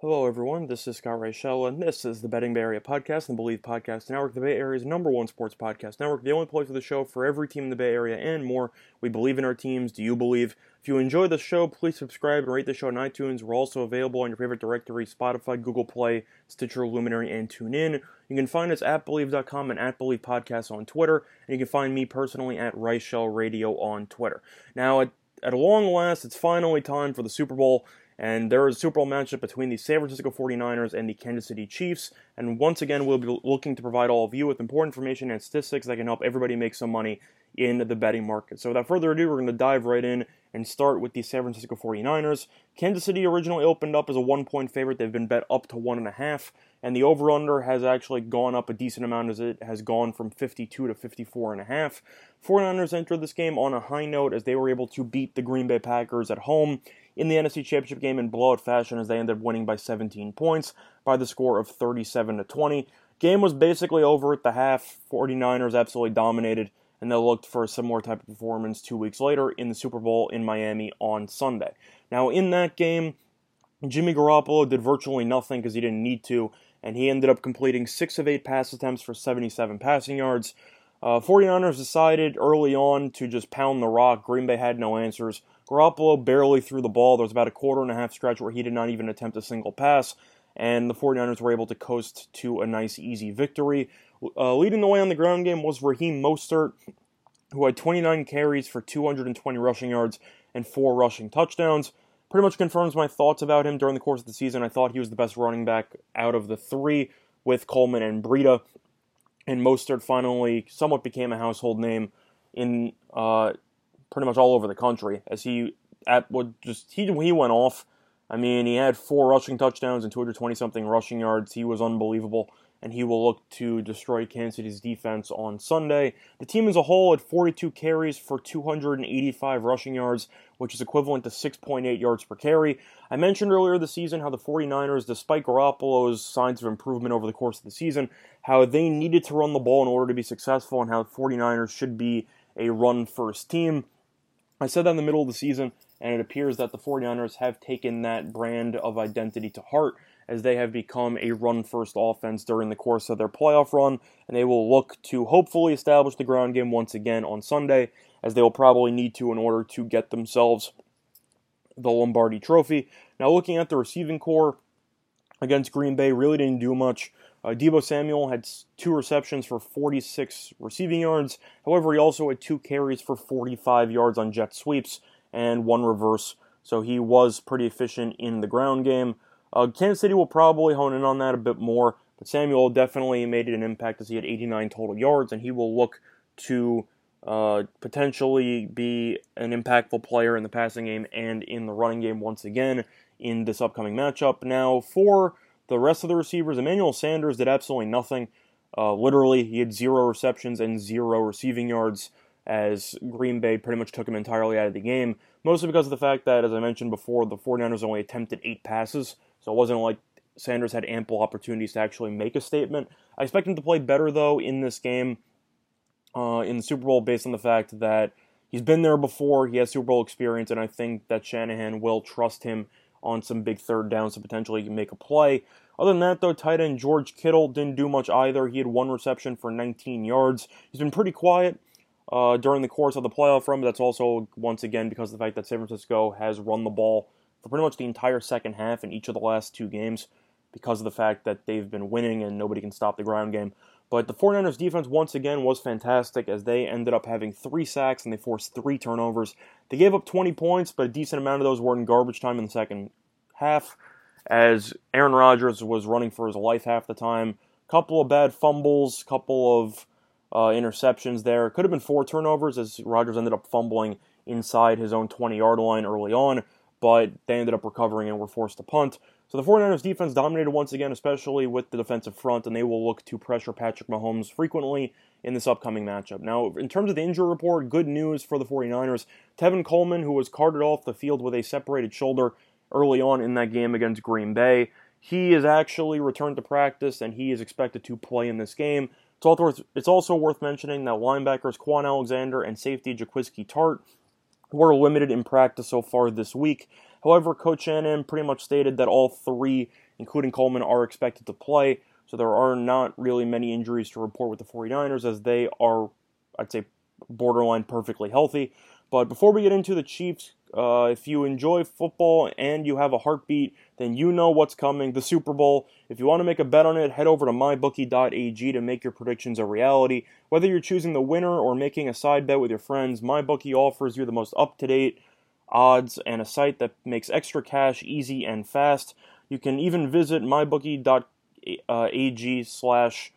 Hello, everyone. This is Scott Reichel, and this is the Betting Bay Area podcast and Believe Podcast Network, the Bay Area's number one sports podcast network, the only place for the show for every team in the Bay Area and more. We believe in our teams. Do you believe? If you enjoy the show, please subscribe and rate the show on iTunes. We're also available on your favorite directory Spotify, Google Play, Stitcher, Luminary, and TuneIn. You can find us at Believe.com and at Believe Podcast on Twitter, and you can find me personally at Reichel Radio on Twitter. Now, at, at long last, it's finally time for the Super Bowl. And there is a Super Bowl matchup between the San Francisco 49ers and the Kansas City Chiefs. And once again, we'll be looking to provide all of you with important information and statistics that can help everybody make some money in the betting market. So without further ado, we're going to dive right in and start with the San Francisco 49ers. Kansas City originally opened up as a one point favorite. They've been bet up to one and a half, and the over under has actually gone up a decent amount as it has gone from 52 to 54 and a half. 49ers entered this game on a high note as they were able to beat the Green Bay Packers at home in the NFC Championship game in blowout fashion as they ended up winning by 17 points by the score of 37 to 20. Game was basically over at the half. 49ers absolutely dominated and they looked for a similar type of performance two weeks later in the Super Bowl in Miami on Sunday. Now, in that game, Jimmy Garoppolo did virtually nothing because he didn't need to, and he ended up completing six of eight pass attempts for 77 passing yards. Uh, 49ers decided early on to just pound the rock. Green Bay had no answers. Garoppolo barely threw the ball. There was about a quarter and a half stretch where he did not even attempt a single pass, and the 49ers were able to coast to a nice, easy victory. Uh, leading the way on the ground game was Raheem Mostert, who had 29 carries for 220 rushing yards and four rushing touchdowns. Pretty much confirms my thoughts about him during the course of the season. I thought he was the best running back out of the three with Coleman and Breida. And Mostert finally somewhat became a household name in uh, pretty much all over the country as he at what just he he went off. I mean, he had four rushing touchdowns and 220 something rushing yards. He was unbelievable and he will look to destroy Kansas City's defense on Sunday. The team as a whole had 42 carries for 285 rushing yards, which is equivalent to 6.8 yards per carry. I mentioned earlier this season how the 49ers, despite Garoppolo's signs of improvement over the course of the season, how they needed to run the ball in order to be successful and how the 49ers should be a run first team. I said that in the middle of the season, and it appears that the 49ers have taken that brand of identity to heart as they have become a run first offense during the course of their playoff run, and they will look to hopefully establish the ground game once again on Sunday, as they will probably need to in order to get themselves the Lombardi trophy. Now, looking at the receiving corps against Green Bay, really didn't do much. Uh, Deebo Samuel had two receptions for 46 receiving yards. However, he also had two carries for 45 yards on jet sweeps and one reverse. So he was pretty efficient in the ground game. Uh, Kansas City will probably hone in on that a bit more, but Samuel definitely made an impact as he had 89 total yards, and he will look to uh, potentially be an impactful player in the passing game and in the running game once again in this upcoming matchup. Now, for the rest of the receivers, Emmanuel Sanders did absolutely nothing. Uh, literally, he had zero receptions and zero receiving yards as Green Bay pretty much took him entirely out of the game, mostly because of the fact that, as I mentioned before, the 49ers only attempted eight passes, so it wasn't like Sanders had ample opportunities to actually make a statement. I expect him to play better, though, in this game uh, in the Super Bowl based on the fact that he's been there before, he has Super Bowl experience, and I think that Shanahan will trust him on some big third downs to potentially make a play. Other than that, though, tight end George Kittle didn't do much either. He had one reception for 19 yards. He's been pretty quiet uh, during the course of the playoff run, but that's also, once again, because of the fact that San Francisco has run the ball for pretty much the entire second half in each of the last two games because of the fact that they've been winning and nobody can stop the ground game. But the 49ers defense once again was fantastic as they ended up having three sacks and they forced three turnovers. They gave up 20 points, but a decent amount of those were in garbage time in the second half as Aaron Rodgers was running for his life half the time. Couple of bad fumbles, couple of uh, interceptions there. Could have been four turnovers as Rodgers ended up fumbling inside his own 20 yard line early on. But they ended up recovering and were forced to punt. So the 49ers defense dominated once again, especially with the defensive front, and they will look to pressure Patrick Mahomes frequently in this upcoming matchup. Now, in terms of the injury report, good news for the 49ers. Tevin Coleman, who was carted off the field with a separated shoulder early on in that game against Green Bay, he is actually returned to practice and he is expected to play in this game. It's also worth mentioning that linebackers Kwon Alexander and safety Jaquiski Tartt were limited in practice so far this week. However, Coach Shanahan pretty much stated that all three, including Coleman, are expected to play. So there are not really many injuries to report with the 49ers as they are, I'd say, borderline perfectly healthy. But before we get into the Chiefs, uh, if you enjoy football and you have a heartbeat, then you know what's coming the Super Bowl. If you want to make a bet on it, head over to mybookie.ag to make your predictions a reality. Whether you're choosing the winner or making a side bet with your friends, MyBookie offers you the most up to date odds and a site that makes extra cash easy and fast. You can even visit mybookie.ag slash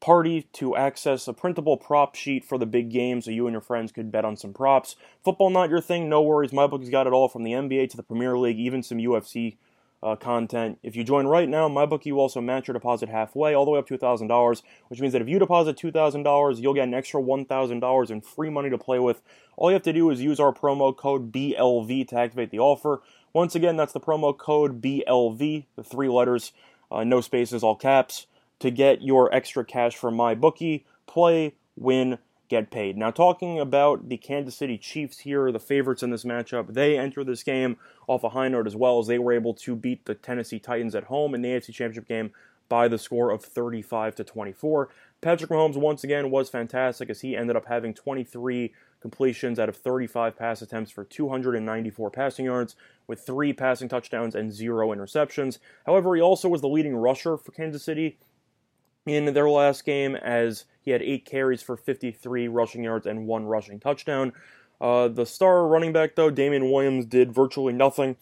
party to access a printable prop sheet for the big game so you and your friends could bet on some props. Football not your thing, no worries. MyBookie's got it all from the NBA to the Premier League, even some UFC uh, content. If you join right now, MyBookie will also match your deposit halfway, all the way up to $1,000, which means that if you deposit $2,000, you'll get an extra $1,000 in free money to play with. All you have to do is use our promo code BLV to activate the offer. Once again, that's the promo code BLV, the three letters, uh, no spaces, all caps, to get your extra cash from my bookie. Play, win, get paid. Now, talking about the Kansas City Chiefs here, the favorites in this matchup, they enter this game off a high note as well as they were able to beat the Tennessee Titans at home in the AFC Championship game by the score of 35 to 24. Patrick Mahomes once again was fantastic as he ended up having 23 completions out of 35 pass attempts for 294 passing yards with 3 passing touchdowns and 0 interceptions. However, he also was the leading rusher for Kansas City in their last game as he had eight carries for 53 rushing yards and one rushing touchdown. Uh, the star running back, though, Damien Williams, did virtually nothing.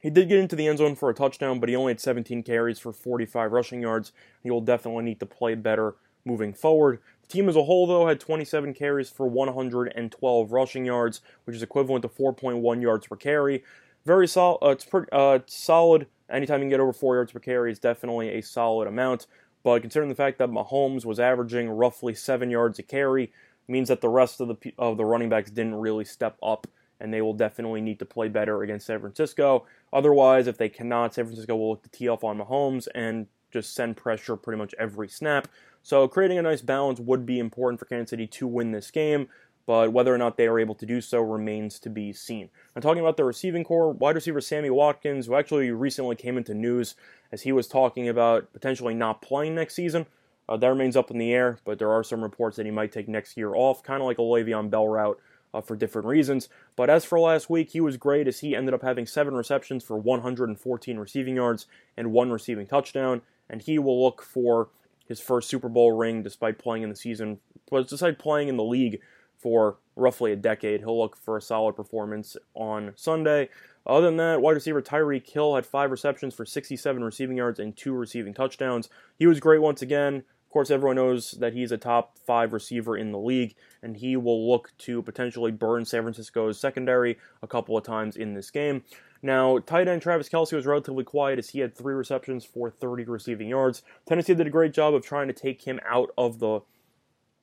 He did get into the end zone for a touchdown, but he only had 17 carries for 45 rushing yards. He will definitely need to play better moving forward. The team as a whole, though, had 27 carries for 112 rushing yards, which is equivalent to 4.1 yards per carry. Very solid. Uh, it's pretty uh, solid. Anytime you can get over four yards per carry is definitely a solid amount. But considering the fact that Mahomes was averaging roughly seven yards a carry, means that the rest of the of the running backs didn't really step up, and they will definitely need to play better against San Francisco. Otherwise, if they cannot, San Francisco will look to tee off on Mahomes and just send pressure pretty much every snap. So creating a nice balance would be important for Kansas City to win this game but whether or not they are able to do so remains to be seen. I'm talking about the receiving corps, wide receiver Sammy Watkins, who actually recently came into news as he was talking about potentially not playing next season. Uh, that remains up in the air, but there are some reports that he might take next year off, kind of like a Le'Veon Bell route uh, for different reasons. But as for last week, he was great as he ended up having seven receptions for 114 receiving yards and one receiving touchdown, and he will look for his first Super Bowl ring despite playing in the season, despite playing in the league for roughly a decade. He'll look for a solid performance on Sunday. Other than that, wide receiver Tyreek Hill had five receptions for 67 receiving yards and two receiving touchdowns. He was great once again. Of course, everyone knows that he's a top five receiver in the league, and he will look to potentially burn San Francisco's secondary a couple of times in this game. Now, tight end Travis Kelce was relatively quiet as he had three receptions for 30 receiving yards. Tennessee did a great job of trying to take him out of the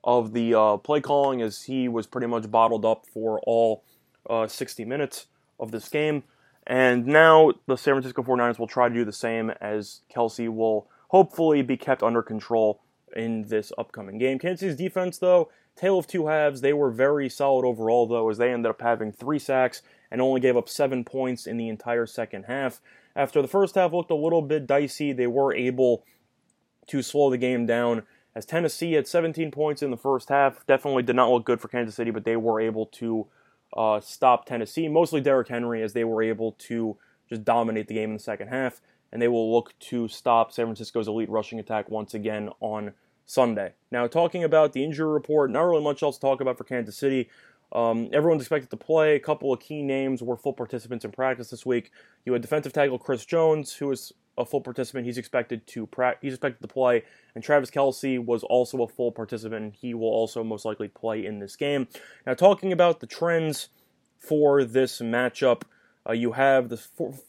of the uh, play calling as he was pretty much bottled up for all uh, 60 minutes of this game. And now the San Francisco 49ers will try to do the same as Kelce will hopefully be kept under control in this upcoming game. Kansas City's defense, though, tale of two halves. They were very solid overall, though, as they ended up having three sacks and only gave up seven points in the entire second half. After the first half looked a little bit dicey, they were able to slow the game down as Tennessee had 17 points in the first half. Definitely did not look good for Kansas City, but they were able to uh, stop Tennessee, mostly Derrick Henry, as they were able to just dominate the game in the second half. And they will look to stop San Francisco's elite rushing attack once again on Sunday. Now, talking about the injury report, not really much else to talk about for Kansas City. Um, everyone's expected to play. A couple of key names were full participants in practice this week. You had defensive tackle Chris Jones, who is a full participant. He's expected to pra- he's expected to play, and Travis Kelce was also a full participant. He will also most likely play in this game. Now, talking about the trends for this matchup, Uh, you have the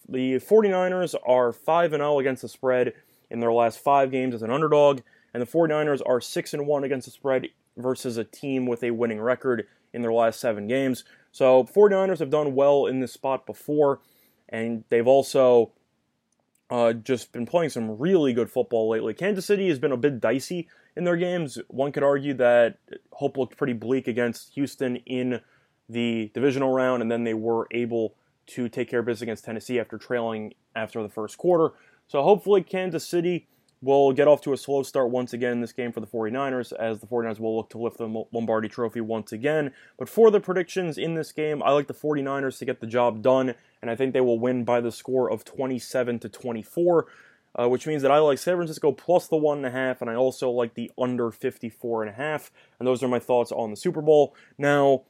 the 49ers are 5 and 0 against the spread in their last 5 games as an underdog and the 49ers are 6 and 1 against the spread versus a team with a winning record in their last 7 games. So 49ers have done well in this spot before and they've also uh, just been playing some really good football lately. Kansas City has been a bit dicey in their games. One could argue that hope looked pretty bleak against Houston in the divisional round, and then they were able to take care of business against Tennessee after trailing after the first quarter. So hopefully, Kansas City will get off to a slow start once again in this game for the 49ers, as the 49ers will look to lift the Lombardi trophy once again. But for the predictions in this game, I like the 49ers to get the job done, and I think they will win by the score of 27 to 24. Uh, which means that I like San Francisco plus the one and a half, and I also like the under 54 and a half. And those are my thoughts on the Super Bowl. Now,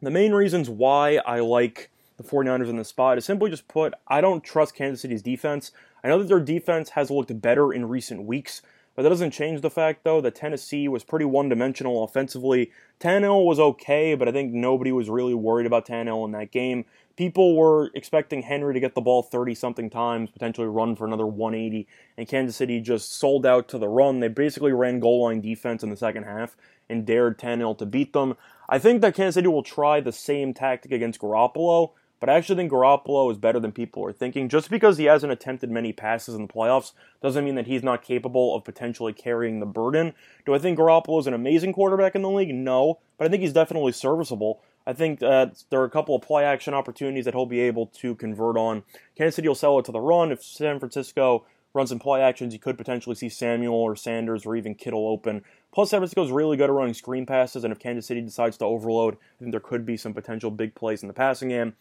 the main reasons why I like the 49ers in the spot is simply just put, I don't trust Kansas City's defense. I know that their defense has looked better in recent weeks, but that doesn't change the fact, though, that Tennessee was pretty one dimensional offensively. Tannehill was okay, but I think nobody was really worried about Tannehill in that game. People were expecting Henry to get the ball 30 something times, potentially run for another 180, and Kansas City just sold out to the run. They basically ran goal line defense in the second half and dared Tannehill to beat them. I think that Kansas City will try the same tactic against Garoppolo, but I actually think Garoppolo is better than people are thinking. Just because he hasn't attempted many passes in the playoffs doesn't mean that he's not capable of potentially carrying the burden. Do I think Garoppolo is an amazing quarterback in the league? No, but I think he's definitely serviceable. I think that there are a couple of play action opportunities that he'll be able to convert on. Kansas City will sell it to the run. If San Francisco runs some play actions, you could potentially see Samuel or Sanders or even Kittle open. Plus, San Francisco is really good at running screen passes, and if Kansas City decides to overload, I think there could be some potential big plays in the passing game.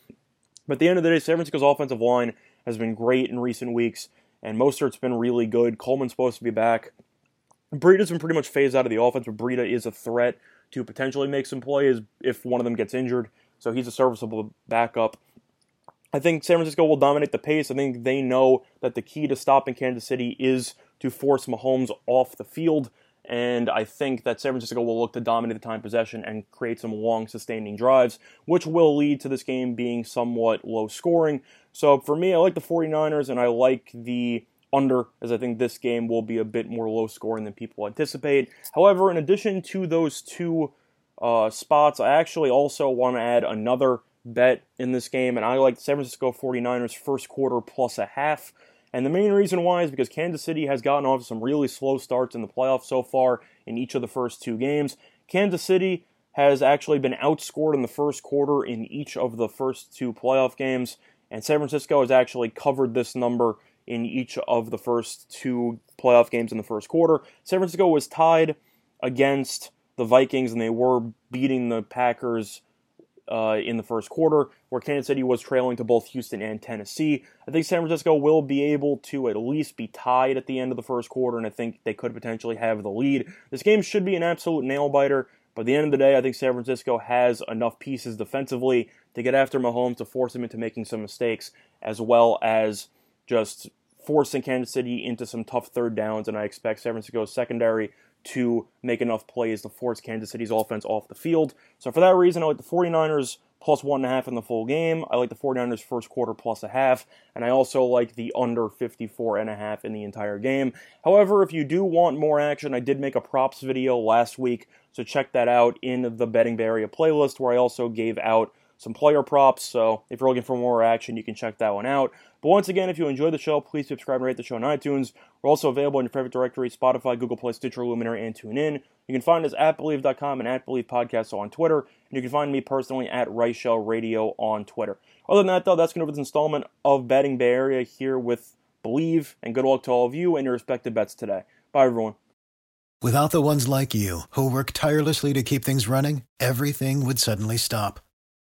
But at the end of the day, San Francisco's offensive line has been great in recent weeks, and Mostert's been really good. Coleman's supposed to be back. Breida's been pretty much phased out of the offense, but Breida is a threat to potentially make some plays if one of them gets injured. So he's a serviceable backup. I think San Francisco will dominate the pace. I think they know that the key to stopping Kansas City is to force Mahomes off the field and I think that San Francisco will look to dominate the time possession and create some long sustaining drives, which will lead to this game being somewhat low scoring. So for me, I like the 49ers and I like the under, as I think this game will be a bit more low scoring than people anticipate. However, in addition to those two uh, spots, I actually also want to add another bet in this game, and I like the San Francisco 49ers first quarter plus a half. And the main reason why is because Kansas City has gotten off some really slow starts in the playoffs so far in each of the first two games. Kansas City has actually been outscored in the first quarter in each of the first two playoff games, and San Francisco has actually covered this number in each of the first two playoff games in the first quarter. San Francisco was tied against the Vikings, and they were beating the Packers uh, in the first quarter, where Kansas City was trailing to both Houston and Tennessee. I think San Francisco will be able to at least be tied at the end of the first quarter, and I think they could potentially have the lead. This game should be an absolute nail biter, but at the end of the day, I think San Francisco has enough pieces defensively to get after Mahomes to force him into making some mistakes, as well as just forcing Kansas City into some tough third downs, and I expect San Francisco's secondary to make enough plays to force Kansas City's offense off the field. So for that reason, I like the 49ers plus one and a half in the full game. I like the 49ers first quarter plus a half, and I also like the under 54 and a half in the entire game. However, if you do want more action, I did make a props video last week, so check that out in the Betting Bay Area playlist where I also gave out some player props. So if you're looking for more action, you can check that one out. But once again, if you enjoyed the show, please subscribe and rate the show on iTunes. We're also available in your favorite directory Spotify, Google Play, Stitcher, Luminary, and TuneIn. You can find us at Believe.com and at Believe Podcast on Twitter. And you can find me personally at Reichel Radio on Twitter. Other than that, though, that's going to be this installment of Betting Bay Area here with Believe. And good luck to all of you and your respective bets today. Bye, everyone. Without the ones like you, who work tirelessly to keep things running, everything would suddenly stop.